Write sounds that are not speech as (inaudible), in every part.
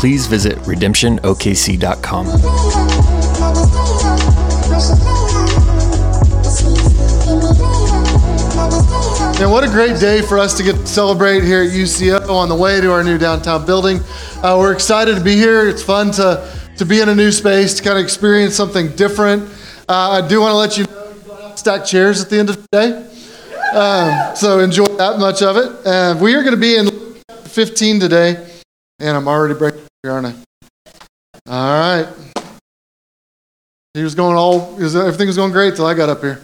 please visit redemptionokc.com. And what a great day for us to get to celebrate here at UCO on the way to our new downtown building. Uh, we're excited to be here. It's fun to, to be in a new space, to kind of experience something different. Uh, I do want to let you know stack chairs at the end of the day. Um, so enjoy that much of it. Uh, we are going to be in 15 today. And I'm already breaking here, aren't I? All right. He was going all, was, everything was going great till I got up here.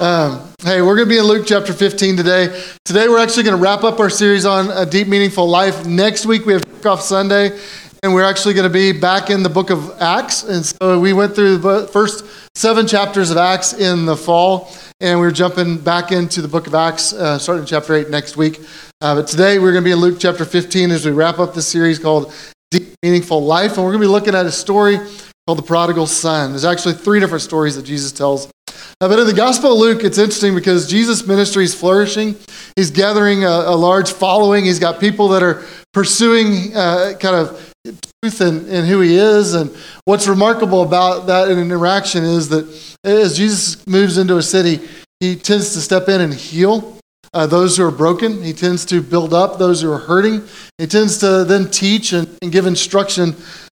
Um, hey, we're going to be in Luke chapter 15 today. Today, we're actually going to wrap up our series on a deep, meaningful life. Next week, we have off Sunday, and we're actually going to be back in the book of Acts. And so we went through the first seven chapters of Acts in the fall, and we're jumping back into the book of Acts, uh, starting chapter 8 next week. Uh, but today, we're going to be in Luke chapter 15 as we wrap up this series called Deep, Meaningful Life. And we're going to be looking at a story called the prodigal son. There's actually three different stories that Jesus tells. Uh, but in the Gospel of Luke, it's interesting because Jesus' ministry is flourishing. He's gathering a, a large following. He's got people that are pursuing uh, kind of truth in who he is. And what's remarkable about that interaction is that as Jesus moves into a city, he tends to step in and heal uh, those who are broken. He tends to build up those who are hurting. He tends to then teach and, and give instruction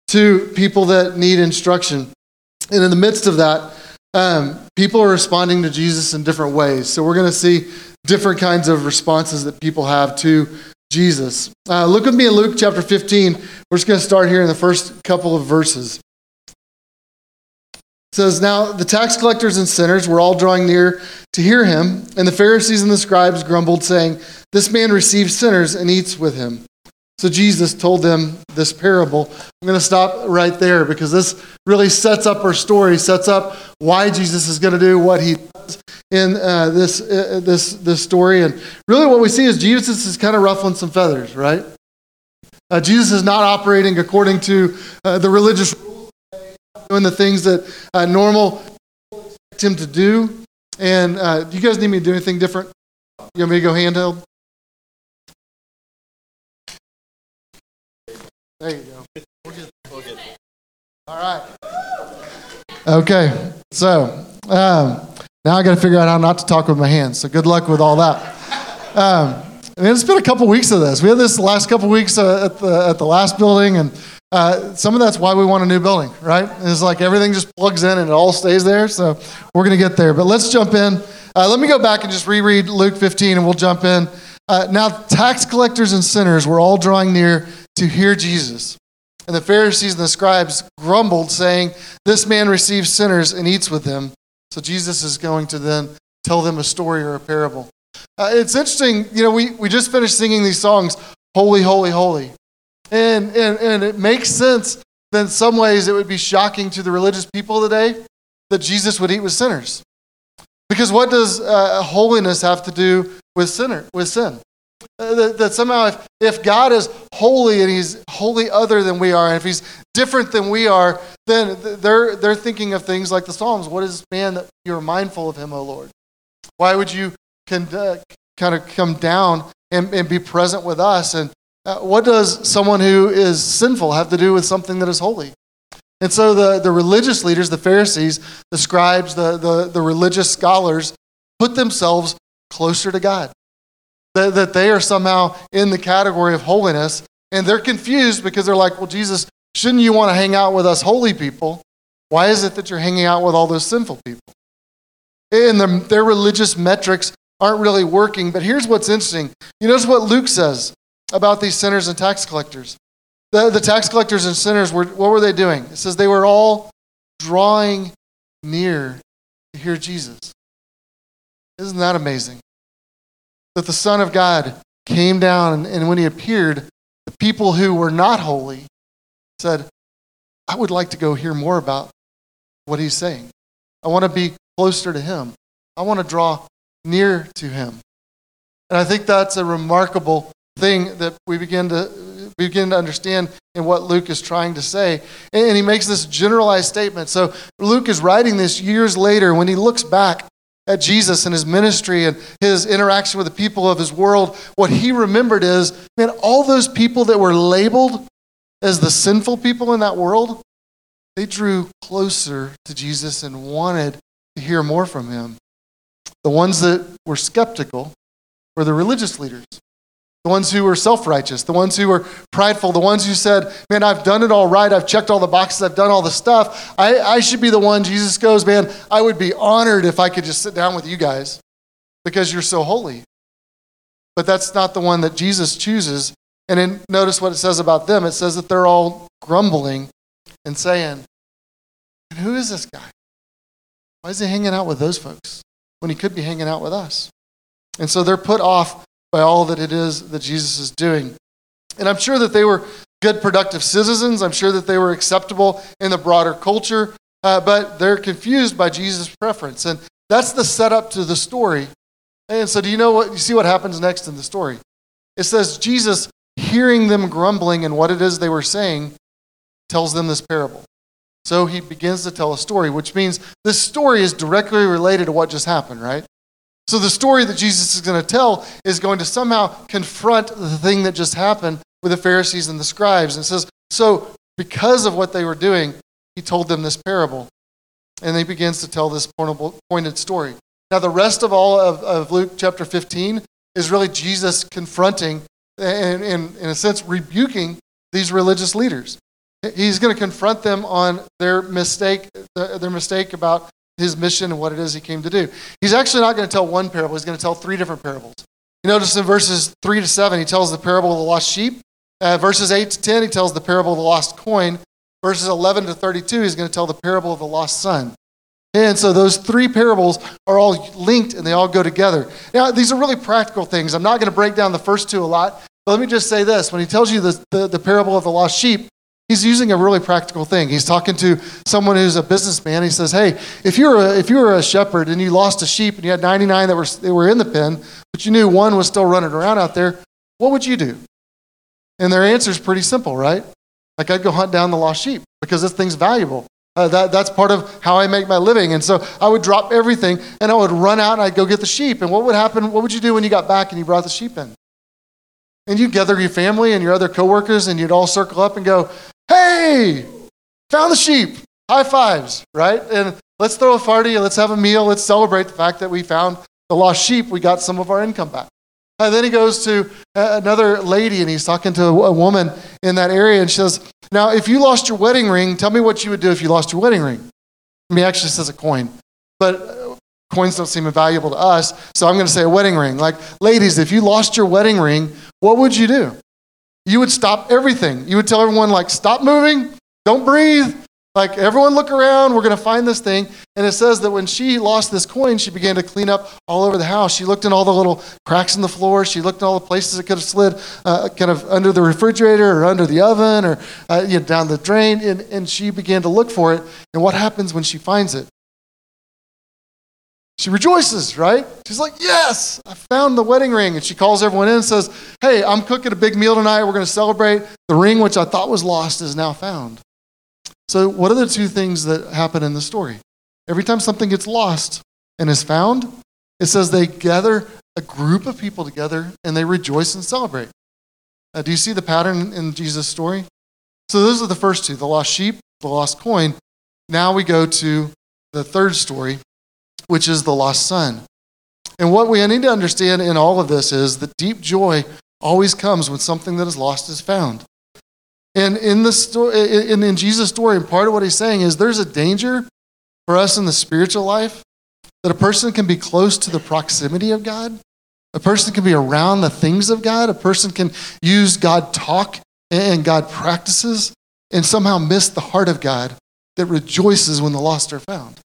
to people that need instruction. And in the midst of that, um, people are responding to Jesus in different ways. So we're going to see different kinds of responses that people have to Jesus. Uh, look with me in Luke chapter 15. We're just going to start here in the first couple of verses. It says, Now the tax collectors and sinners were all drawing near to hear him, and the Pharisees and the scribes grumbled, saying, This man receives sinners and eats with him. So Jesus told them this parable. I'm going to stop right there because this really sets up our story, sets up why Jesus is going to do what he does in uh, this, uh, this, this story. And really, what we see is Jesus is kind of ruffling some feathers, right? Uh, Jesus is not operating according to uh, the religious doing the things that uh, normal expect him to do. And uh, do you guys need me to do anything different? You want me to go handheld? There you go. We'll get, we'll get All right. Okay. So um, now I got to figure out how not to talk with my hands. So good luck with all that. Um, I mean, it's been a couple weeks of this. We had this last couple weeks uh, at the at the last building, and uh, some of that's why we want a new building, right? It's like everything just plugs in and it all stays there. So we're going to get there. But let's jump in. Uh, let me go back and just reread Luke 15, and we'll jump in. Uh, now, tax collectors and sinners were all drawing near to hear Jesus. And the Pharisees and the scribes grumbled, saying, This man receives sinners and eats with them. So Jesus is going to then tell them a story or a parable. Uh, it's interesting, you know, we, we just finished singing these songs, Holy, Holy, Holy. And, and, and it makes sense that in some ways it would be shocking to the religious people today that Jesus would eat with sinners. Because what does uh, holiness have to do with sinner with sin? Uh, that, that, somehow if, if God is holy and he's wholly other than we are, and if he's different than we are, then they're, they're thinking of things like the Psalms. What is man that you're mindful of him, O Lord? Why would you kind of come down and, and be present with us? And uh, what does someone who is sinful have to do with something that is holy? And so the, the religious leaders, the Pharisees, the scribes, the, the, the religious scholars, put themselves closer to God. That, that they are somehow in the category of holiness. And they're confused because they're like, well, Jesus, shouldn't you want to hang out with us holy people? Why is it that you're hanging out with all those sinful people? And their, their religious metrics aren't really working. But here's what's interesting. You notice what Luke says about these sinners and tax collectors. The, the tax collectors and sinners, were, what were they doing? It says they were all drawing near to hear Jesus. Isn't that amazing? That the Son of God came down, and, and when he appeared, the people who were not holy said, I would like to go hear more about what he's saying. I want to be closer to him. I want to draw near to him. And I think that's a remarkable thing that we begin to begin to understand in what Luke is trying to say. And he makes this generalized statement. So Luke is writing this years later when he looks back at Jesus and his ministry and his interaction with the people of his world. What he remembered is, man, all those people that were labeled as the sinful people in that world, they drew closer to Jesus and wanted to hear more from him. The ones that were skeptical were the religious leaders, the ones who were self righteous, the ones who were prideful, the ones who said, Man, I've done it all right. I've checked all the boxes. I've done all the stuff. I, I should be the one. Jesus goes, Man, I would be honored if I could just sit down with you guys because you're so holy. But that's not the one that Jesus chooses. And then notice what it says about them it says that they're all grumbling and saying, Who is this guy? Why is he hanging out with those folks when he could be hanging out with us? And so they're put off by all that it is that Jesus is doing. And I'm sure that they were good, productive citizens. I'm sure that they were acceptable in the broader culture, uh, but they're confused by Jesus' preference. And that's the setup to the story. And so, do you know what? You see what happens next in the story? It says Jesus, hearing them grumbling and what it is they were saying, tells them this parable. So he begins to tell a story, which means this story is directly related to what just happened, right? So the story that Jesus is going to tell is going to somehow confront the thing that just happened with the Pharisees and the scribes. And says, so because of what they were doing, he told them this parable. And he begins to tell this pointed story. Now, the rest of all of, of Luke chapter 15 is really Jesus confronting and, and, in a sense, rebuking these religious leaders. He's going to confront them on their mistake, their mistake about his mission and what it is he came to do. He's actually not going to tell one parable, he's going to tell three different parables. You notice in verses 3 to 7, he tells the parable of the lost sheep. Uh, verses 8 to 10, he tells the parable of the lost coin. Verses 11 to 32, he's going to tell the parable of the lost son. And so those three parables are all linked and they all go together. Now, these are really practical things. I'm not going to break down the first two a lot, but let me just say this. When he tells you the, the, the parable of the lost sheep, He's using a really practical thing. He's talking to someone who's a businessman. He says, "Hey, if you're a, if you were a shepherd and you lost a sheep and you had 99 that were they were in the pen, but you knew one was still running around out there, what would you do?" And their answer is pretty simple, right? Like I'd go hunt down the lost sheep because this thing's valuable. Uh, that, that's part of how I make my living. And so I would drop everything and I would run out and I'd go get the sheep. And what would happen? What would you do when you got back and you brought the sheep in? And you'd gather your family and your other coworkers and you'd all circle up and go, Hey, found the sheep. High fives, right? And let's throw a party, let's have a meal, let's celebrate the fact that we found the lost sheep. We got some of our income back. And then he goes to another lady and he's talking to a woman in that area and she says, Now, if you lost your wedding ring, tell me what you would do if you lost your wedding ring. I mean, actually says a coin, but uh, coins don't seem valuable to us, so I'm going to say a wedding ring. Like, ladies, if you lost your wedding ring, what would you do? You would stop everything. You would tell everyone, like, stop moving, don't breathe. Like, everyone look around, we're going to find this thing. And it says that when she lost this coin, she began to clean up all over the house. She looked in all the little cracks in the floor. She looked in all the places it could have slid, uh, kind of under the refrigerator or under the oven or uh, you know, down the drain. And, and she began to look for it. And what happens when she finds it? She rejoices, right? She's like, Yes, I found the wedding ring. And she calls everyone in and says, Hey, I'm cooking a big meal tonight. We're going to celebrate. The ring, which I thought was lost, is now found. So, what are the two things that happen in the story? Every time something gets lost and is found, it says they gather a group of people together and they rejoice and celebrate. Uh, do you see the pattern in Jesus' story? So, those are the first two the lost sheep, the lost coin. Now we go to the third story which is the lost son. And what we need to understand in all of this is that deep joy always comes when something that is lost is found. And in, the story, in, in Jesus' story, and part of what he's saying is there's a danger for us in the spiritual life that a person can be close to the proximity of God. A person can be around the things of God. A person can use God talk and God practices and somehow miss the heart of God that rejoices when the lost are found.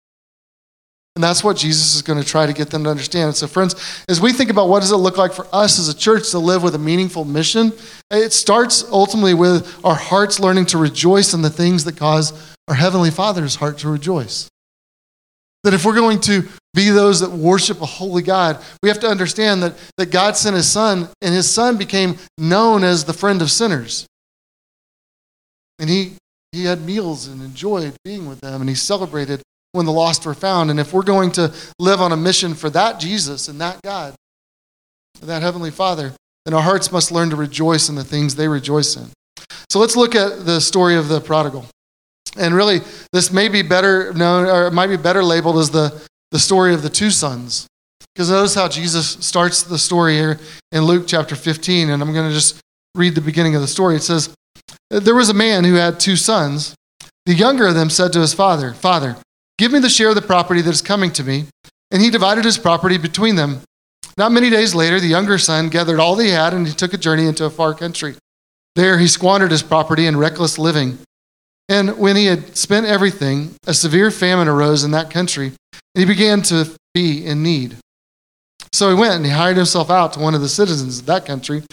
And that's what Jesus is going to try to get them to understand. So, friends, as we think about what does it look like for us as a church to live with a meaningful mission, it starts ultimately with our hearts learning to rejoice in the things that cause our Heavenly Father's heart to rejoice. That if we're going to be those that worship a holy God, we have to understand that, that God sent His Son, and His Son became known as the friend of sinners. And He, he had meals and enjoyed being with them, and He celebrated when the lost were found. And if we're going to live on a mission for that Jesus and that God, that Heavenly Father, then our hearts must learn to rejoice in the things they rejoice in. So let's look at the story of the prodigal. And really, this may be better known, or it might be better labeled as the, the story of the two sons. Because notice how Jesus starts the story here in Luke chapter 15, and I'm going to just read the beginning of the story. It says, There was a man who had two sons. The younger of them said to his father, Father, Give me the share of the property that is coming to me. And he divided his property between them. Not many days later, the younger son gathered all that he had and he took a journey into a far country. There he squandered his property in reckless living. And when he had spent everything, a severe famine arose in that country, and he began to be in need. So he went and he hired himself out to one of the citizens of that country,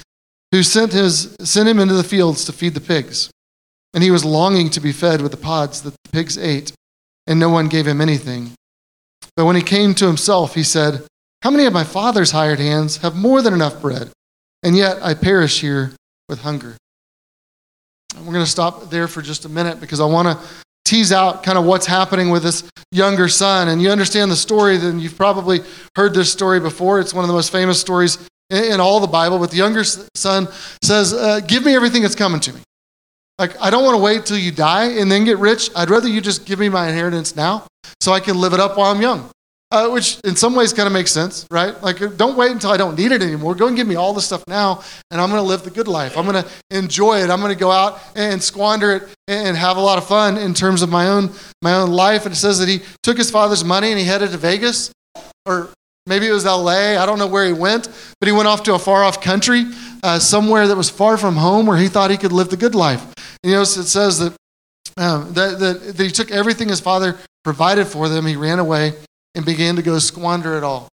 who sent, his, sent him into the fields to feed the pigs. And he was longing to be fed with the pods that the pigs ate and no one gave him anything. But when he came to himself, he said, How many of my father's hired hands have more than enough bread, and yet I perish here with hunger? We're going to stop there for just a minute because I want to tease out kind of what's happening with this younger son. And you understand the story, then you've probably heard this story before. It's one of the most famous stories in all the Bible. But the younger son says, uh, Give me everything that's coming to me. Like, I don't want to wait till you die and then get rich. I'd rather you just give me my inheritance now so I can live it up while I'm young. Uh, which in some ways kind of makes sense, right? Like, don't wait until I don't need it anymore. Go and give me all the stuff now, and I'm going to live the good life. I'm going to enjoy it. I'm going to go out and squander it and have a lot of fun in terms of my own my own life. And it says that he took his father's money and he headed to Vegas, or maybe it was L.A. I don't know where he went, but he went off to a far off country, uh, somewhere that was far from home, where he thought he could live the good life. You know, it says that, um, that, that, that he took everything his father provided for them, he ran away and began to go squander it all.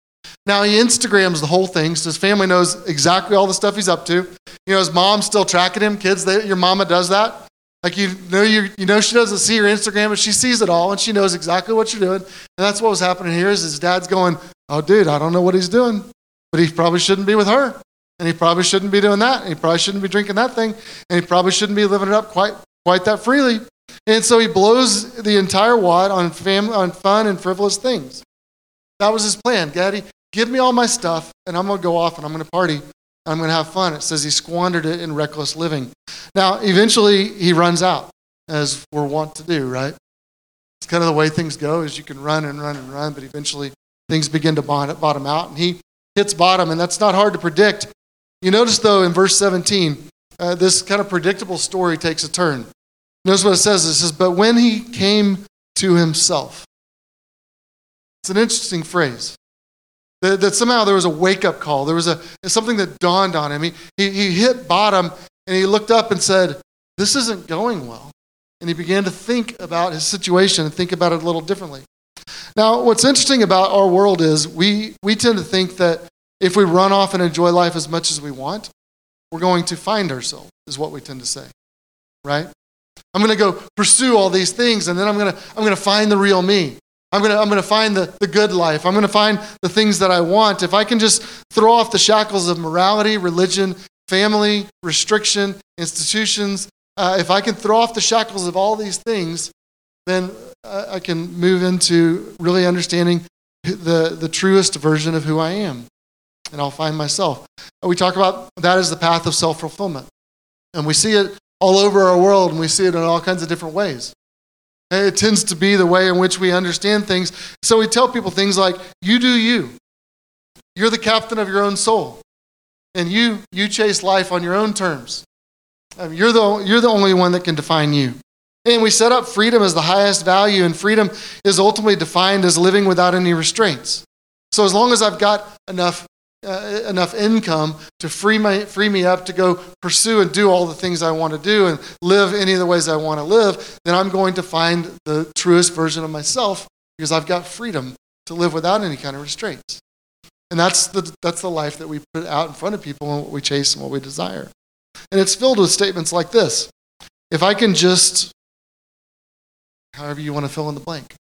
Now he Instagrams the whole thing, so his family knows exactly all the stuff he's up to. You know, his mom's still tracking him. Kids, they, your mama does that. Like you know, you, you know she doesn't see your Instagram, but she sees it all, and she knows exactly what you're doing. And that's what was happening here. Is his dad's going, "Oh, dude, I don't know what he's doing, but he probably shouldn't be with her, and he probably shouldn't be doing that, and he probably shouldn't be drinking that thing, and he probably shouldn't be living it up quite quite that freely." And so he blows the entire wad on family, on fun and frivolous things. That was his plan. Daddy, give me all my stuff, and I'm going to go off and I'm going to party. and I'm going to have fun. It says he squandered it in reckless living. Now, eventually, he runs out, as we're wont to do, right? It's kind of the way things go, is you can run and run and run, but eventually things begin to bottom out, and he hits bottom, and that's not hard to predict. You notice, though, in verse 17, uh, this kind of predictable story takes a turn. Notice what it says. It says, But when he came to himself, it's an interesting phrase. That, that somehow there was a wake up call. There was a, something that dawned on him. He, he, he hit bottom and he looked up and said, This isn't going well. And he began to think about his situation and think about it a little differently. Now, what's interesting about our world is we, we tend to think that if we run off and enjoy life as much as we want, we're going to find ourselves, is what we tend to say, right? I'm going to go pursue all these things and then I'm going to, I'm going to find the real me. I'm going to I'm going to find the, the good life. I'm going to find the things that I want. If I can just throw off the shackles of morality, religion, family, restriction, institutions, uh, if I can throw off the shackles of all these things, then uh, I can move into really understanding the, the truest version of who I am. And I'll find myself. We talk about that as the path of self fulfillment. And we see it all over our world, and we see it in all kinds of different ways. It tends to be the way in which we understand things. So we tell people things like, you do you. You're the captain of your own soul. And you, you chase life on your own terms. Um, you're, the, you're the only one that can define you. And we set up freedom as the highest value, and freedom is ultimately defined as living without any restraints. So as long as I've got enough uh, enough income to free, my, free me up to go pursue and do all the things I want to do and live any of the ways I want to live, then I'm going to find the truest version of myself because I've got freedom to live without any kind of restraints. And that's the, that's the life that we put out in front of people and what we chase and what we desire. And it's filled with statements like this If I can just, however you want to fill in the blank,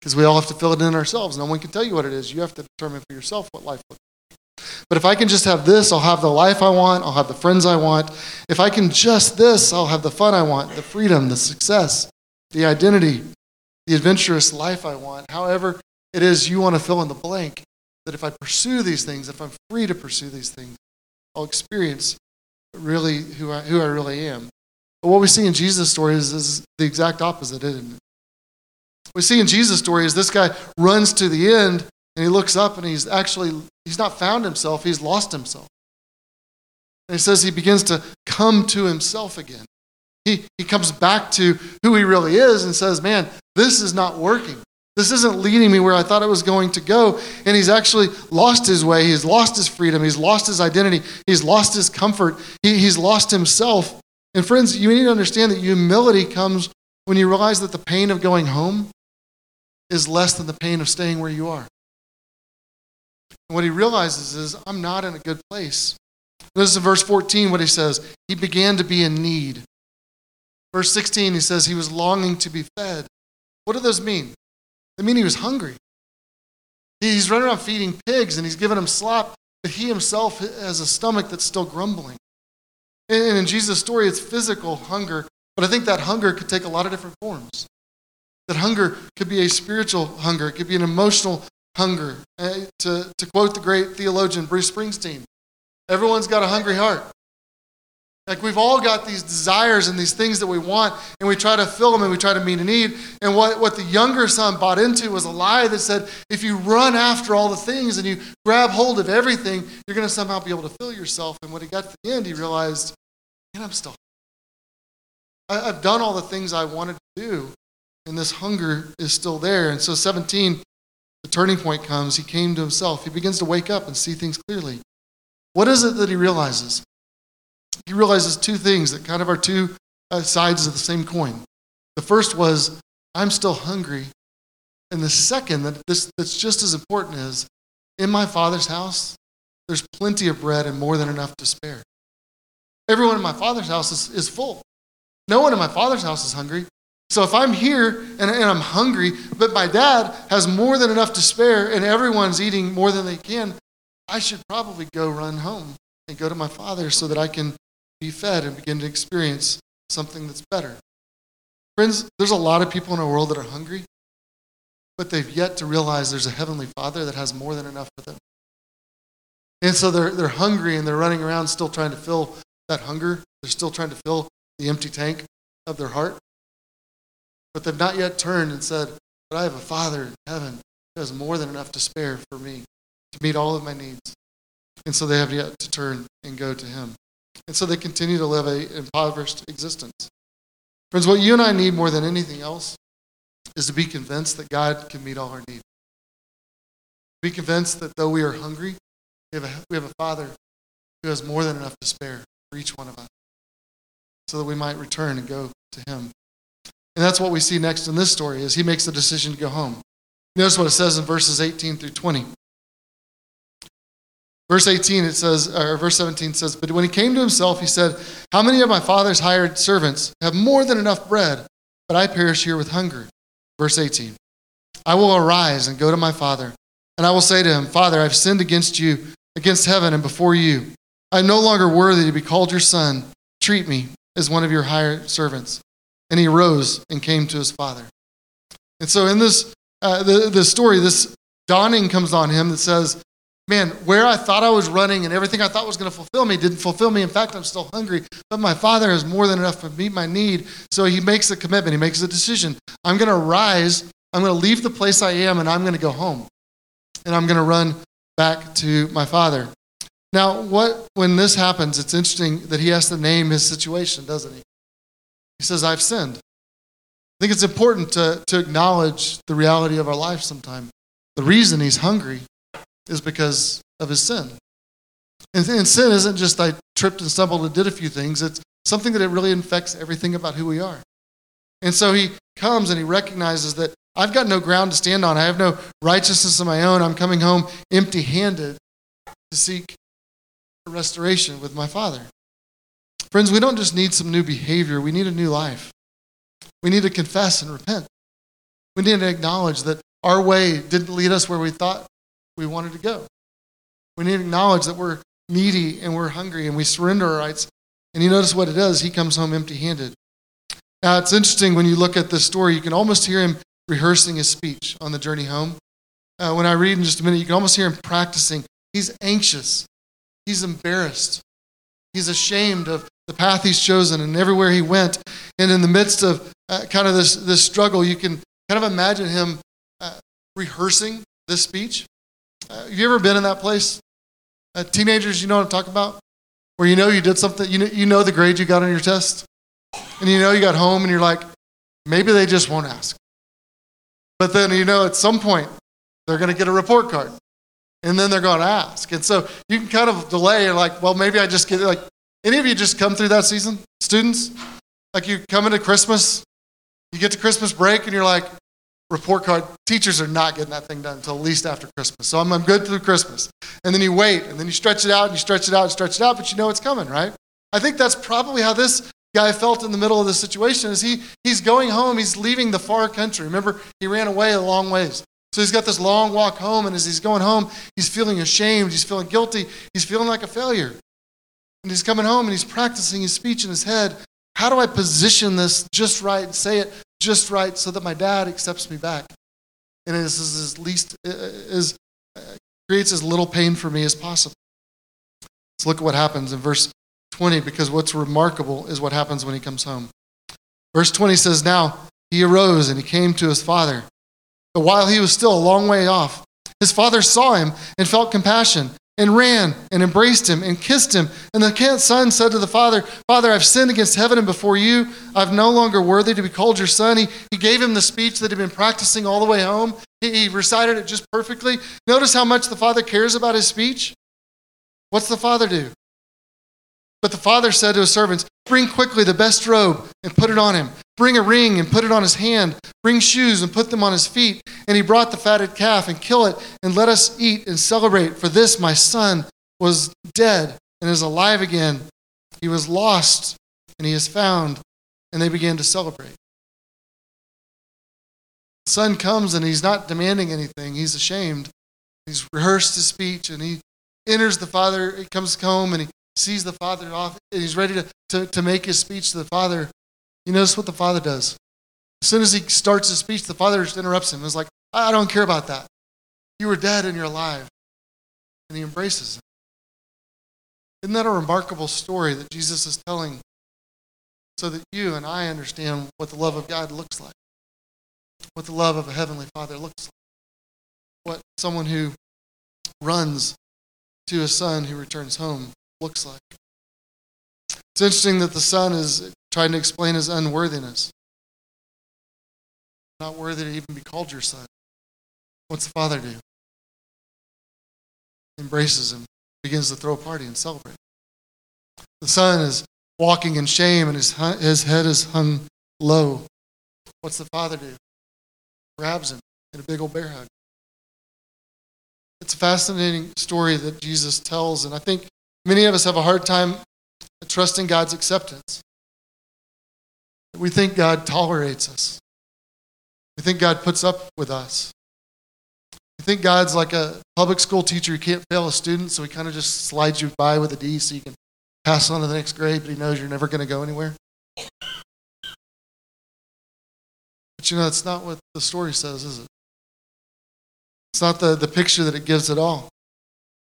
because we all have to fill it in ourselves. No one can tell you what it is. You have to determine for yourself what life looks like. But if I can just have this, I'll have the life I want, I'll have the friends I want. If I can just this, I'll have the fun I want, the freedom, the success, the identity, the adventurous life I want. However, it is you want to fill in the blank, that if I pursue these things, if I'm free to pursue these things, I'll experience really who I, who I really am. But what we see in Jesus' story is, is the exact opposite, isn't it? We see in Jesus' story is this guy runs to the end and he looks up and he's actually, he's not found himself, he's lost himself. And he says he begins to come to himself again. He, he comes back to who he really is and says, Man, this is not working. This isn't leading me where I thought it was going to go. And he's actually lost his way. He's lost his freedom. He's lost his identity. He's lost his comfort. He, he's lost himself. And friends, you need to understand that humility comes when you realize that the pain of going home is less than the pain of staying where you are. And what he realizes is, I'm not in a good place. This is verse 14 what he says. He began to be in need. Verse 16, he says he was longing to be fed. What do those mean? They mean he was hungry. He's running around feeding pigs and he's giving them slop, but he himself has a stomach that's still grumbling. And in Jesus' story, it's physical hunger, but I think that hunger could take a lot of different forms. That hunger could be a spiritual hunger, it could be an emotional hunger. Uh, to, to quote the great theologian Bruce Springsteen, everyone's got a hungry heart. Like we've all got these desires and these things that we want, and we try to fill them and we try to meet a need. And what, what the younger son bought into was a lie that said if you run after all the things and you grab hold of everything, you're going to somehow be able to fill yourself. And when he got to the end, he realized, man, I'm still. I, I've done all the things I wanted to do, and this hunger is still there. And so, 17, the turning point comes. He came to himself. He begins to wake up and see things clearly. What is it that he realizes? he realizes two things that kind of are two uh, sides of the same coin. The first was, I'm still hungry. And the second, that this, that's just as important, is in my father's house, there's plenty of bread and more than enough to spare. Everyone in my father's house is, is full. No one in my father's house is hungry. So if I'm here and, and I'm hungry, but my dad has more than enough to spare and everyone's eating more than they can, I should probably go run home and go to my father so that I can be fed and begin to experience something that's better. Friends, there's a lot of people in our world that are hungry, but they've yet to realize there's a heavenly Father that has more than enough for them. And so they're, they're hungry and they're running around still trying to fill that hunger. They're still trying to fill the empty tank of their heart. But they've not yet turned and said, But I have a Father in heaven who has more than enough to spare for me to meet all of my needs. And so they have yet to turn and go to Him. And so they continue to live an impoverished existence. Friends, what you and I need more than anything else is to be convinced that God can meet all our needs. Be convinced that though we are hungry, we have, a, we have a Father who has more than enough to spare for each one of us so that we might return and go to Him. And that's what we see next in this story is he makes the decision to go home. Notice what it says in verses 18 through 20. Verse 18, it says, or verse 17 says, But when he came to himself, he said, How many of my father's hired servants have more than enough bread, but I perish here with hunger? Verse 18, I will arise and go to my father, and I will say to him, Father, I've sinned against you, against heaven, and before you. I am no longer worthy to be called your son. Treat me as one of your hired servants. And he rose and came to his father. And so in this uh, the, the story, this dawning comes on him that says, man, where I thought I was running and everything I thought was going to fulfill me didn't fulfill me. In fact, I'm still hungry, but my father has more than enough to meet my need. So he makes a commitment, he makes a decision. I'm going to rise, I'm going to leave the place I am, and I'm going to go home. And I'm going to run back to my father. Now, what when this happens, it's interesting that he has to name his situation, doesn't he? He says, I've sinned. I think it's important to, to acknowledge the reality of our life sometime. The reason he's hungry is because of his sin. And, and sin isn't just I tripped and stumbled and did a few things, it's something that it really infects everything about who we are. And so he comes and he recognizes that I've got no ground to stand on. I have no righteousness of my own. I'm coming home empty handed to seek restoration with my Father. Friends, we don't just need some new behavior, we need a new life. We need to confess and repent. We need to acknowledge that our way didn't lead us where we thought we wanted to go. We need to acknowledge that we're needy and we're hungry and we surrender our rights. And you notice what it does? He comes home empty handed. Now, it's interesting when you look at this story, you can almost hear him rehearsing his speech on the journey home. Uh, when I read in just a minute, you can almost hear him practicing. He's anxious, he's embarrassed, he's ashamed of the path he's chosen and everywhere he went. And in the midst of uh, kind of this, this struggle, you can kind of imagine him uh, rehearsing this speech. Uh, have you ever been in that place? Uh, teenagers, you know what I'm talking about? Where you know you did something, you know, you know the grade you got on your test, and you know you got home and you're like, maybe they just won't ask. But then you know at some point they're going to get a report card, and then they're going to ask. And so you can kind of delay and like, well, maybe I just get like. Any of you just come through that season, students? Like you come into Christmas, you get to Christmas break, and you're like, report card. Teachers are not getting that thing done until at least after Christmas. So I'm, I'm good through Christmas. And then you wait, and then you stretch it out, and you stretch it out, and stretch it out, but you know it's coming, right? I think that's probably how this guy felt in the middle of the situation is he, he's going home, he's leaving the far country. Remember, he ran away a long ways. So he's got this long walk home, and as he's going home, he's feeling ashamed, he's feeling guilty, he's feeling like a failure. And he's coming home and he's practicing his speech in his head. How do I position this just right and say it just right so that my dad accepts me back. And it is as least is uh, creates as little pain for me as possible. Let's look at what happens in verse 20 because what's remarkable is what happens when he comes home. Verse 20 says, Now he arose and he came to his father. But while he was still a long way off, his father saw him and felt compassion and ran and embraced him and kissed him. And the son said to the father, Father, I've sinned against heaven and before you. I'm no longer worthy to be called your son. He, he gave him the speech that he'd been practicing all the way home. He, he recited it just perfectly. Notice how much the father cares about his speech. What's the father do? But the father said to his servants, Bring quickly the best robe and put it on him. Bring a ring and put it on his hand. Bring shoes and put them on his feet. And he brought the fatted calf and kill it, and let us eat and celebrate. For this my son was dead and is alive again. He was lost and he is found. And they began to celebrate. The son comes and he's not demanding anything. He's ashamed. He's rehearsed his speech and he enters the father. He comes home and he sees the father off, and he's ready to, to, to make his speech to the father. You notice what the father does. As soon as he starts his speech, the father just interrupts him. It's like, I don't care about that. You were dead and you're alive. And he embraces him. Isn't that a remarkable story that Jesus is telling so that you and I understand what the love of God looks like? What the love of a heavenly Father looks like? What someone who runs to a son who returns home looks like. It's interesting that the son is trying to explain his unworthiness. Not worthy to even be called your son. What's the father do? Embraces him, begins to throw a party and celebrate. The son is walking in shame and his, his head is hung low. What's the father do? Grabs him in a big old bear hug. It's a fascinating story that Jesus tells, and I think Many of us have a hard time trusting God's acceptance. We think God tolerates us. We think God puts up with us. We think God's like a public school teacher who can't fail a student, so he kind of just slides you by with a D so you can pass on to the next grade, but he knows you're never going to go anywhere. But you know, that's not what the story says, is it? It's not the, the picture that it gives at all.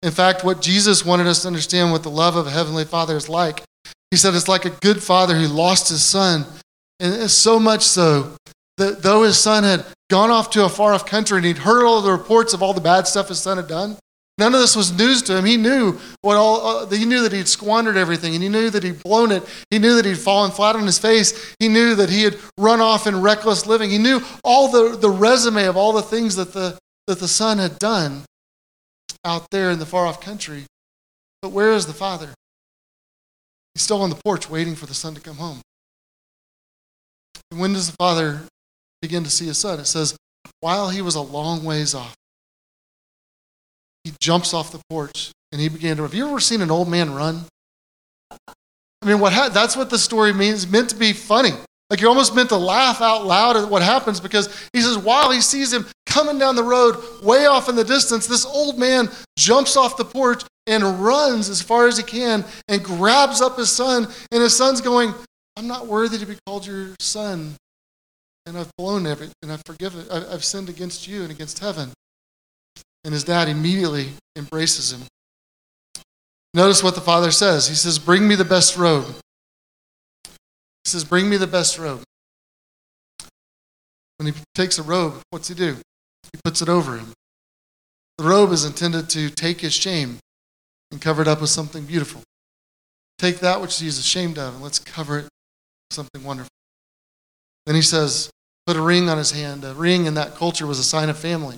In fact, what Jesus wanted us to understand what the love of a heavenly father is like, he said it's like a good father who lost his son. And so much so that though his son had gone off to a far off country and he'd heard all the reports of all the bad stuff his son had done, none of this was news to him. He knew what all uh, he knew that he'd squandered everything and he knew that he'd blown it. He knew that he'd fallen flat on his face. He knew that he had run off in reckless living. He knew all the, the resume of all the things that the that the son had done out there in the far off country. But where is the father? He's still on the porch waiting for the son to come home. And when does the father begin to see his son? It says, while he was a long ways off, he jumps off the porch and he began to. Have you ever seen an old man run? I mean, what ha- that's what the story means. Meant to be funny. Like you're almost meant to laugh out loud at what happens because he says, while he sees him coming down the road, way off in the distance, this old man jumps off the porch and runs as far as he can and grabs up his son. And his son's going, I'm not worthy to be called your son. And I've blown every, and I've forgiven, I've sinned against you and against heaven. And his dad immediately embraces him. Notice what the father says. He says, Bring me the best robe. He says, Bring me the best robe. When he takes a robe, what's he do? He puts it over him. The robe is intended to take his shame and cover it up with something beautiful. Take that which he is ashamed of and let's cover it with something wonderful. Then he says, Put a ring on his hand. A ring in that culture was a sign of family.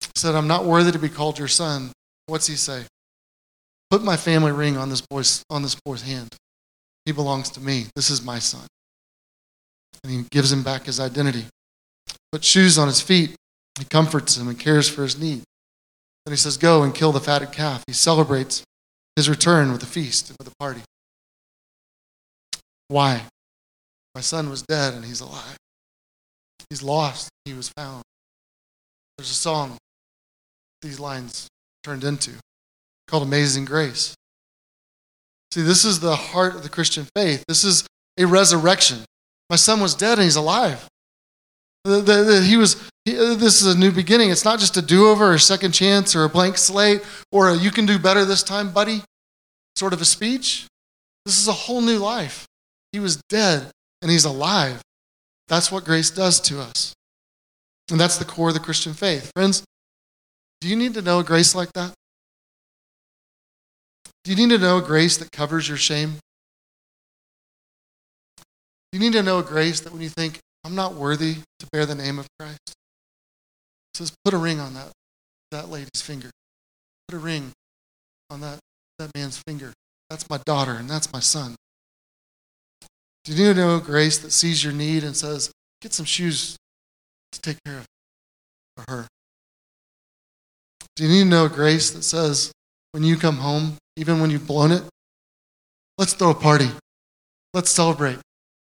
He said, I'm not worthy to be called your son. What's he say? Put my family ring on this boy's, on this boy's hand. He belongs to me. This is my son. And he gives him back his identity. Put shoes on his feet. He comforts him and cares for his need. Then he says, Go and kill the fatted calf. He celebrates his return with a feast and with a party. Why? My son was dead and he's alive. He's lost, he was found. There's a song these lines turned into called Amazing Grace. See, this is the heart of the Christian faith. This is a resurrection. My son was dead and he's alive. The, the, the, he was, Uh, this is a new beginning. It's not just a do over or a second chance or a blank slate or a, you can do better this time, buddy, sort of a speech. This is a whole new life. He was dead and he's alive. That's what grace does to us. And that's the core of the Christian faith. Friends, do you need to know a grace like that? Do you need to know a grace that covers your shame? Do you need to know a grace that when you think, I'm not worthy to bear the name of Christ, says, put a ring on that, that lady's finger. Put a ring on that, that man's finger. That's my daughter and that's my son. Do you need to know grace that sees your need and says, get some shoes to take care of for her? Do you need to know grace that says, when you come home, even when you've blown it, let's throw a party. Let's celebrate.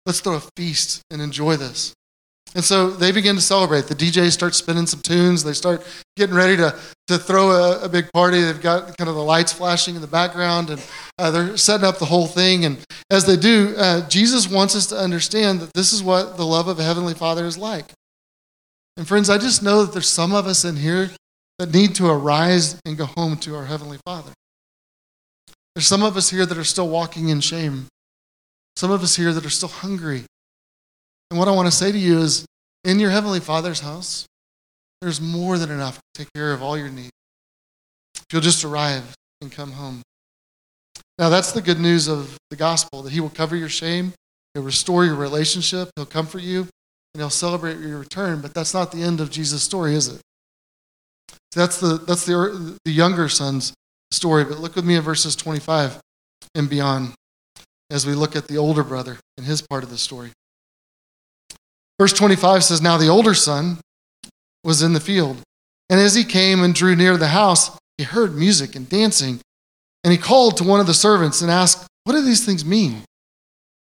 Let's throw a feast and enjoy this. And so they begin to celebrate. The DJs start spinning some tunes. They start getting ready to, to throw a, a big party. They've got kind of the lights flashing in the background, and uh, they're setting up the whole thing. And as they do, uh, Jesus wants us to understand that this is what the love of a Heavenly Father is like. And friends, I just know that there's some of us in here that need to arise and go home to our Heavenly Father. There's some of us here that are still walking in shame. Some of us here that are still hungry. And what I want to say to you is in your Heavenly Father's house, there's more than enough to take care of all your needs. If you'll just arrive and come home. Now, that's the good news of the gospel that He will cover your shame, He'll restore your relationship, He'll comfort you, and He'll celebrate your return. But that's not the end of Jesus' story, is it? That's the, that's the, the younger son's story. But look with me at verses 25 and beyond as we look at the older brother and his part of the story. Verse 25 says, Now the older son was in the field, and as he came and drew near the house, he heard music and dancing. And he called to one of the servants and asked, What do these things mean?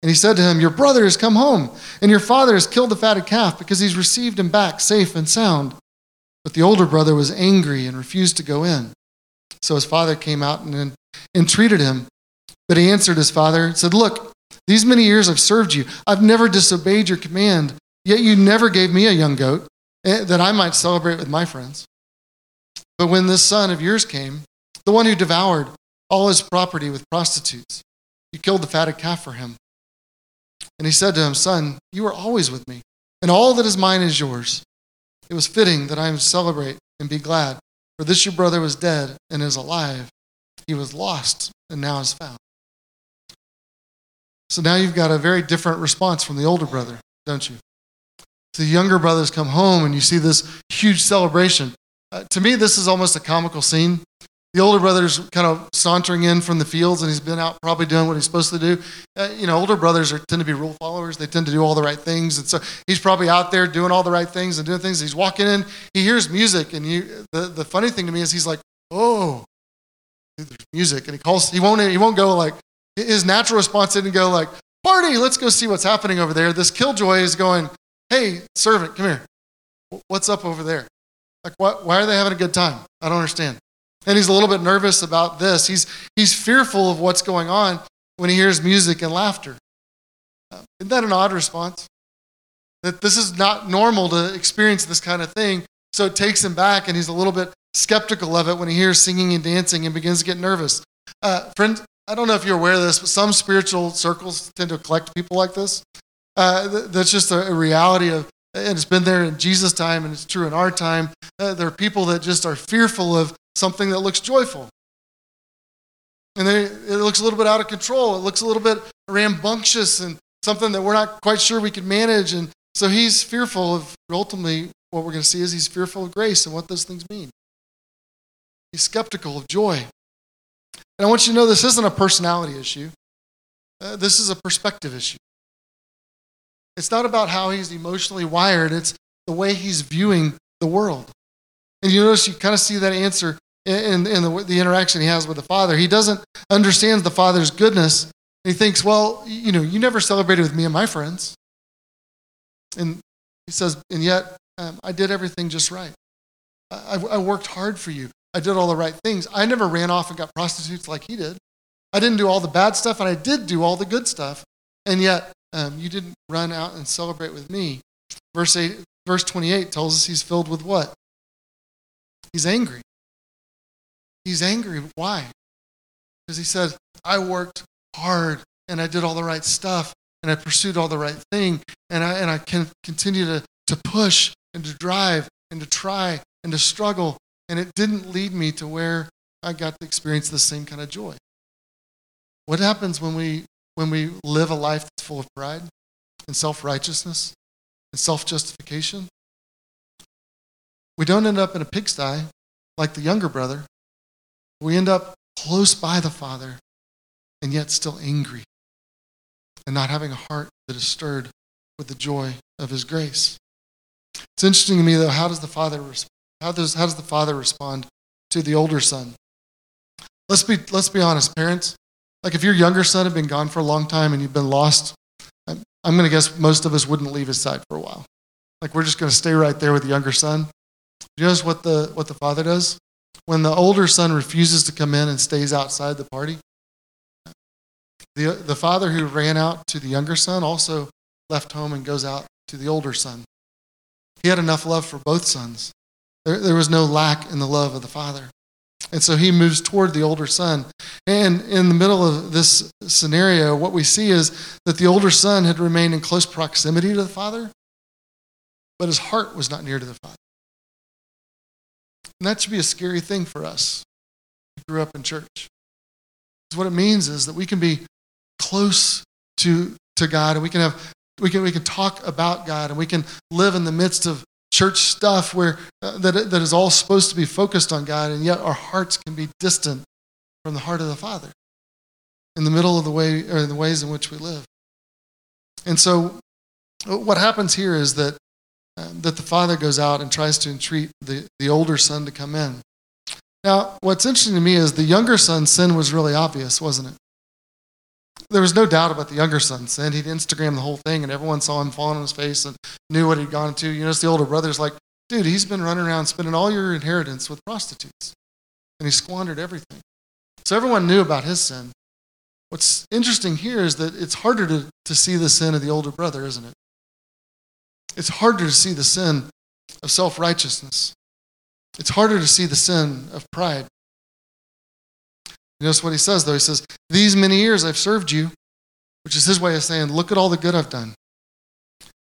And he said to him, Your brother has come home, and your father has killed the fatted calf because he's received him back safe and sound. But the older brother was angry and refused to go in. So his father came out and entreated him. But he answered his father and said, Look, these many years I've served you. I've never disobeyed your command, yet you never gave me a young goat eh, that I might celebrate with my friends. But when this son of yours came, the one who devoured all his property with prostitutes, you killed the fatted calf for him. And he said to him, Son, you are always with me, and all that is mine is yours. It was fitting that I celebrate and be glad, for this your brother was dead and is alive. He was lost and now is found. So now you've got a very different response from the older brother, don't you? The younger brothers come home and you see this huge celebration. Uh, to me, this is almost a comical scene the older brother's kind of sauntering in from the fields and he's been out probably doing what he's supposed to do. Uh, you know, older brothers are, tend to be rule followers. They tend to do all the right things. And so he's probably out there doing all the right things and doing things. He's walking in, he hears music. And you, the, the funny thing to me is he's like, oh, there's music. And he calls, he won't, he won't go like, his natural response didn't go like, party, let's go see what's happening over there. This killjoy is going, hey, servant, come here. What's up over there? Like, what, why are they having a good time? I don't understand. And he's a little bit nervous about this. He's, he's fearful of what's going on when he hears music and laughter. Uh, isn't that an odd response? That this is not normal to experience this kind of thing. So it takes him back, and he's a little bit skeptical of it when he hears singing and dancing and begins to get nervous. Uh, friend, I don't know if you're aware of this, but some spiritual circles tend to collect people like this. Uh, that's just a, reality of and it's been there in Jesus' time, and it's true in our time. Uh, there are people that just are fearful of something that looks joyful. And they, it looks a little bit out of control. It looks a little bit rambunctious and something that we're not quite sure we can manage. And so he's fearful of, ultimately, what we're going to see is he's fearful of grace and what those things mean. He's skeptical of joy. And I want you to know this isn't a personality issue, uh, this is a perspective issue. It's not about how he's emotionally wired, it's the way he's viewing the world. And you notice you kind of see that answer in, in the, the interaction he has with the Father. He doesn't understand the Father's goodness. He thinks, well, you know, you never celebrated with me and my friends. And he says, and yet um, I did everything just right. I, I worked hard for you. I did all the right things. I never ran off and got prostitutes like he did. I didn't do all the bad stuff, and I did do all the good stuff. And yet, um, you didn't run out and celebrate with me. Verse, 8, verse 28 tells us he's filled with what? He's angry. He's angry. Why? Because he said, I worked hard and I did all the right stuff and I pursued all the right thing and I, and I can continue to, to push and to drive and to try and to struggle. And it didn't lead me to where I got to experience the same kind of joy. What happens when we when we live a life that's full of pride and self righteousness and self justification. We don't end up in a pigsty like the younger brother. We end up close by the Father and yet still angry and not having a heart that is stirred with the joy of His grace. It's interesting to me, though, how does the Father, how does, how does the father respond to the older son? Let's be, let's be honest, parents. Like if your younger son had been gone for a long time and you've been lost, I'm, going to guess most of us wouldn't leave his side for a while. Like we're just going to stay right there with the younger son. You notice what the, what the father does? When the older son refuses to come in and stays outside the party, the, the father who ran out to the younger son also left home and goes out to the older son. He had enough love for both sons. There, there was no lack in the love of the father. And so he moves toward the older son. And in the middle of this scenario, what we see is that the older son had remained in close proximity to the father, but his heart was not near to the father. And that should be a scary thing for us who grew up in church. Because what it means is that we can be close to, to God and we can have we can, we can talk about God and we can live in the midst of church stuff where uh, that, that is all supposed to be focused on God, and yet our hearts can be distant from the heart of the Father in the middle of the way or the ways in which we live. And so, uh, what happens here is that uh, that the father goes out and tries to entreat the, the older son to come in. Now, what's interesting to me is the younger son's sin was really obvious, wasn't it? There was no doubt about the younger son's sin. He'd Instagram the whole thing, and everyone saw him falling on his face and knew what he'd gone to. You notice the older brother's like, dude, he's been running around spending all your inheritance with prostitutes, and he squandered everything. So everyone knew about his sin. What's interesting here is that it's harder to, to see the sin of the older brother, isn't it? It's harder to see the sin of self righteousness. It's harder to see the sin of pride. Notice what he says, though? He says, These many years I've served you, which is his way of saying, Look at all the good I've done.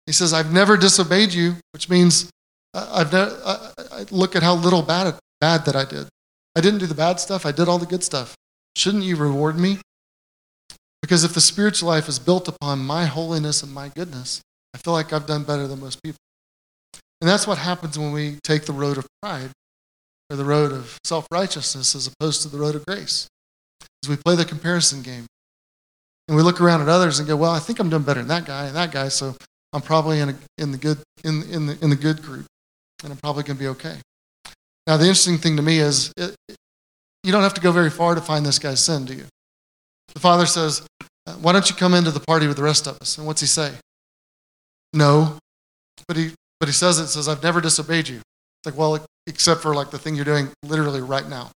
He says, I've never disobeyed you, which means uh, I've never, I, I, look at how little bad, bad that I did. I didn't do the bad stuff, I did all the good stuff. Shouldn't you reward me? Because if the spiritual life is built upon my holiness and my goodness, I feel like I've done better than most people. And that's what happens when we take the road of pride. or the road of self righteousness as opposed to the road of grace. As we play the comparison game. And we look around at others and go, well, I think I'm doing better than that guy and that guy, so I'm probably in, a, in, the, good, in, in, the, in the good group, and I'm probably going to be okay. Now, the interesting thing to me is it, you don't have to go very far to find this guy's sin, do you? The father says, uh, Why don't you come into the party with the rest of us? And what's he say? No. But he, but he says it, says, I've never disobeyed you. It's like, well, except for like the thing you're doing literally right now.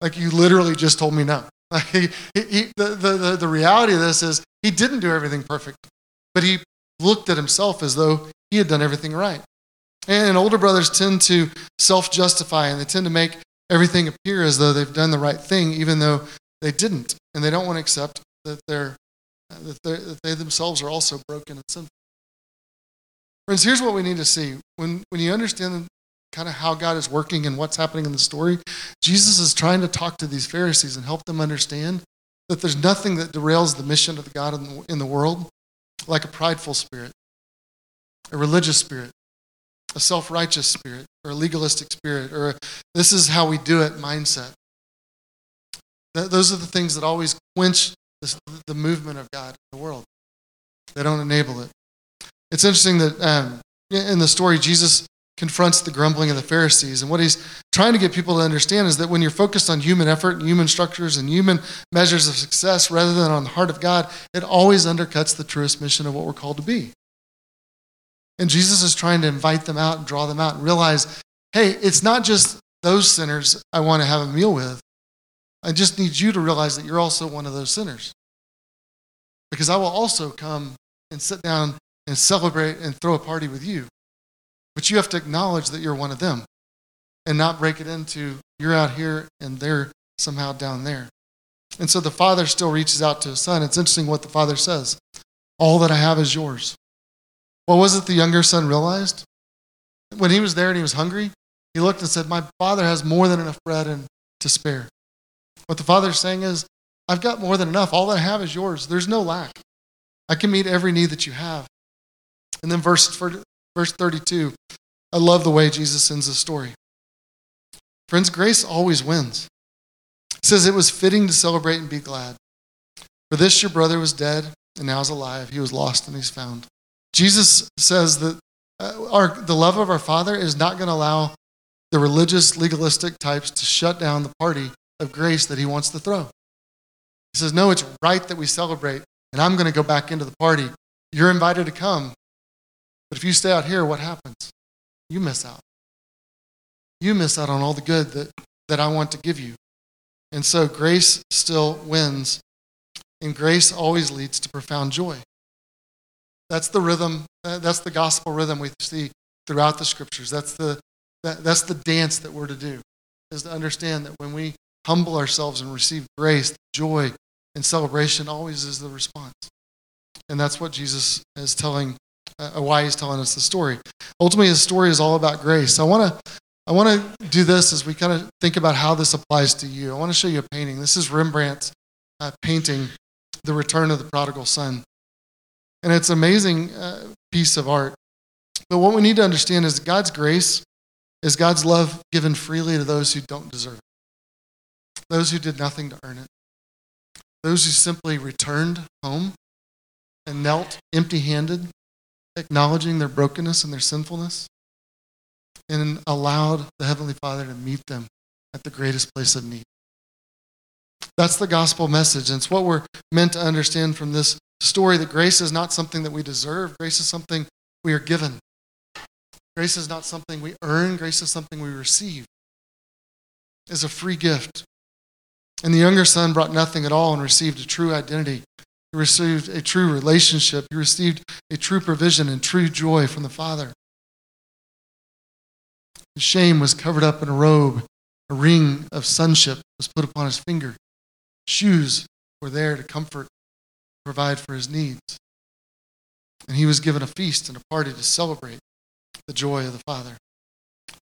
Like you literally just told me no. (laughs) Like he, he, the, the, the reality of this is he didn't do everything perfect, but he looked at himself as though he had done everything right. And older brothers tend to self justify and they tend to make everything appear as though they've done the right thing, even though they didn't. And they don't want to accept that, they're, that, they're, that they themselves are also broken and sinful. Friends, here's what we need to see. When, when you understand kind of how God is working and what's happening in the story, Jesus is trying to talk to these Pharisees and help them understand that there's nothing that derails the mission of the God in the, in the world like a prideful spirit, a religious spirit, a self righteous spirit, or a legalistic spirit, or a, this is how we do it mindset. those are the things that always quench this, the movement of God in the world. They don't enable it. It's interesting that um, in the story, Jesus confronts the grumbling of the Pharisees. And what he's trying to get people to understand is that when you're focused on human effort and human structures and human measures of success rather than on the heart of God, it always undercuts the truest mission of what we're called to be. And Jesus is trying to invite them out and draw them out and realize hey, it's not just those sinners I want to have a meal with. I just need you to realize that you're also one of those sinners. Because I will also come and sit down and celebrate and throw a party with you. But you have to acknowledge that you're one of them and not break it into you're out here and they're somehow down there. And so the father still reaches out to his son. It's interesting what the father says All that I have is yours. What was it the younger son realized? When he was there and he was hungry, he looked and said, My father has more than enough bread and to spare. What the father's saying is, I've got more than enough. All that I have is yours. There's no lack. I can meet every need that you have. And then verse Verse 32, I love the way Jesus ends the story. Friends, grace always wins. Says it was fitting to celebrate and be glad. For this your brother was dead and now is alive. He was lost and he's found. Jesus says that uh, our, the love of our Father is not going to allow the religious, legalistic types to shut down the party of grace that he wants to throw. He says, No, it's right that we celebrate, and I'm going to go back into the party. You're invited to come, but if you stay out here, what happens? You miss out. You miss out on all the good that, that I want to give you. And so grace still wins, and grace always leads to profound joy. That's the rhythm, that's the gospel rhythm we see throughout the scriptures. That's the, that, that's the dance that we're to do, is to understand that when we humble ourselves and receive grace, joy, and celebration always is the response. And that's what Jesus is telling uh, why he's telling us the story. Ultimately, his story is all about grace. I want to I want to do this as we kind of think about how this applies to you. I want to show you a painting. This is Rembrandt's uh, painting, "The Return of the Prodigal Son," and it's an amazing uh, piece of art. But what we need to understand is God's grace is God's love given freely to those who don't deserve it, those who did nothing to earn it, those who simply returned home and knelt empty-handed acknowledging their brokenness and their sinfulness, and allowed the Heavenly Father to meet them at the greatest place of need. That's the gospel message. And it's what we're meant to understand from this story that grace is not something that we deserve, grace is something we are given. Grace is not something we earn, grace is something we receive. It's a free gift. And the younger son brought nothing at all and received a true identity he received a true relationship. He received a true provision and true joy from the Father. His shame was covered up in a robe. A ring of sonship was put upon his finger. Shoes were there to comfort, provide for his needs. And he was given a feast and a party to celebrate the joy of the Father.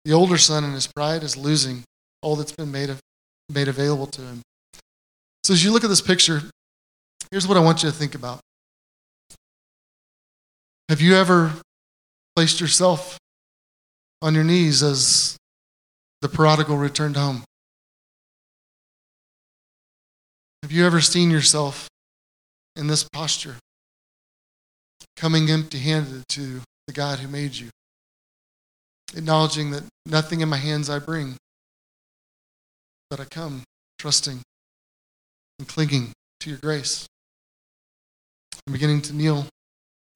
The older son, in his pride, is losing all that's been made, of, made available to him. So, as you look at this picture, Here's what I want you to think about Have you ever placed yourself on your knees as the prodigal returned home. Have you ever seen yourself in this posture, coming empty handed to the God who made you, acknowledging that nothing in my hands I bring, but I come trusting and clinging to your grace? I'm beginning to kneel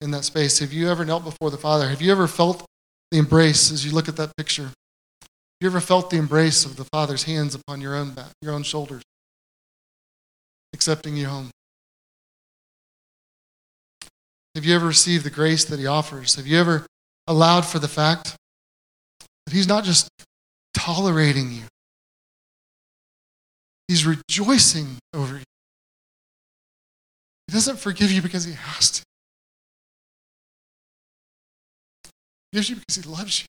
in that space. Have you ever knelt before the Father? Have you ever felt the embrace as you look at that picture? Have you ever felt the embrace of the Father's hands upon your own back, your own shoulders, accepting you home? Have you ever received the grace that He offers? Have you ever allowed for the fact that He's not just tolerating you, He's rejoicing over you? He doesn't forgive you because He has to. He gives you because He loves you.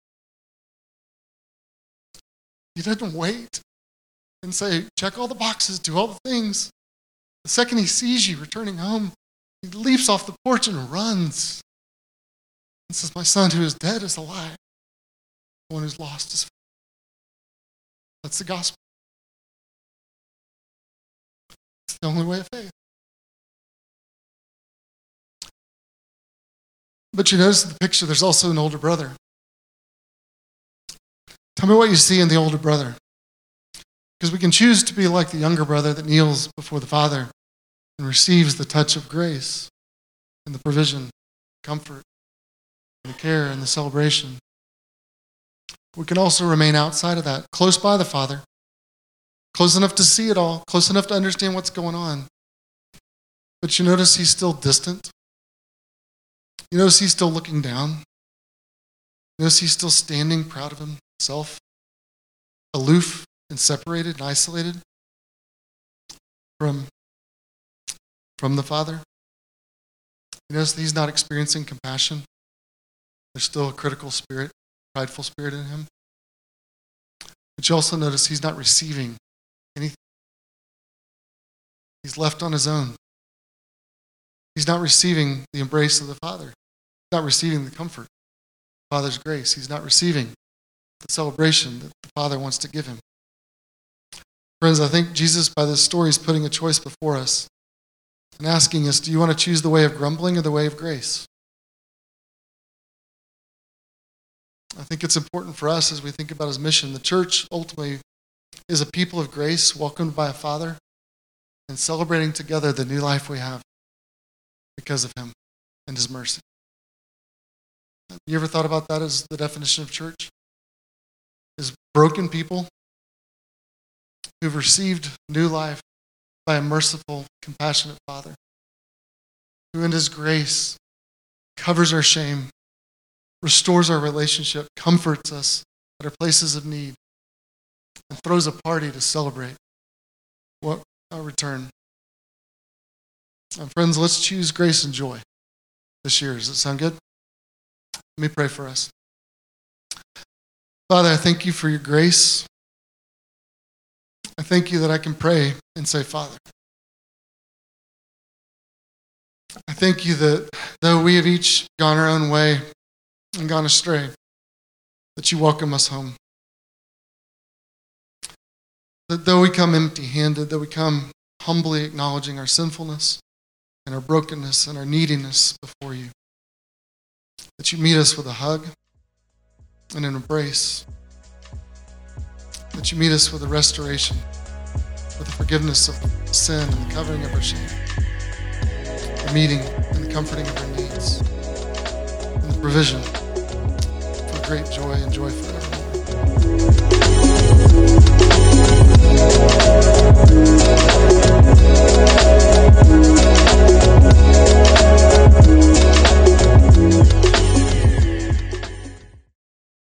He doesn't wait and say, check all the boxes, do all the things. The second He sees you returning home, he leaps off the porch and runs and says, My son who is dead is alive. The one who's lost is found. That's the gospel. It's the only way of faith. But you notice in the picture, there's also an older brother. Tell me what you see in the older brother. Because we can choose to be like the younger brother that kneels before the father and receives the touch of grace and the provision, comfort, and the care and the celebration. We can also remain outside of that, close by the Father, close enough to see it all, close enough to understand what's going on. But you notice he's still distant. You notice he's still looking down. You notice he's still standing proud of himself, aloof and separated and isolated from from the Father. You notice he's not experiencing compassion. There's still a critical spirit, prideful spirit in him. But you also notice he's not receiving anything. He's left on his own. He's not receiving the embrace of the Father. Not receiving the comfort, the Father's grace. He's not receiving the celebration that the Father wants to give him. Friends, I think Jesus, by this story, is putting a choice before us and asking us do you want to choose the way of grumbling or the way of grace? I think it's important for us as we think about his mission. The church ultimately is a people of grace, welcomed by a Father, and celebrating together the new life we have because of him and his mercy. You ever thought about that as the definition of church? Is broken people who've received new life by a merciful, compassionate Father who, in His grace, covers our shame, restores our relationship, comforts us at our places of need, and throws a party to celebrate what our return. And friends, let's choose grace and joy this year. Does that sound good? Let me pray for us. Father, I thank you for your grace. I thank you that I can pray and say, Father. I thank you that though we have each gone our own way and gone astray, that you welcome us home. That though we come empty handed, that we come humbly acknowledging our sinfulness and our brokenness and our neediness before you, that you meet us with a hug and an embrace, that you meet us with a restoration, with the forgiveness of sin and the covering of our shame, the meeting and the comforting of our needs, and the provision for great joy and joy forevermore.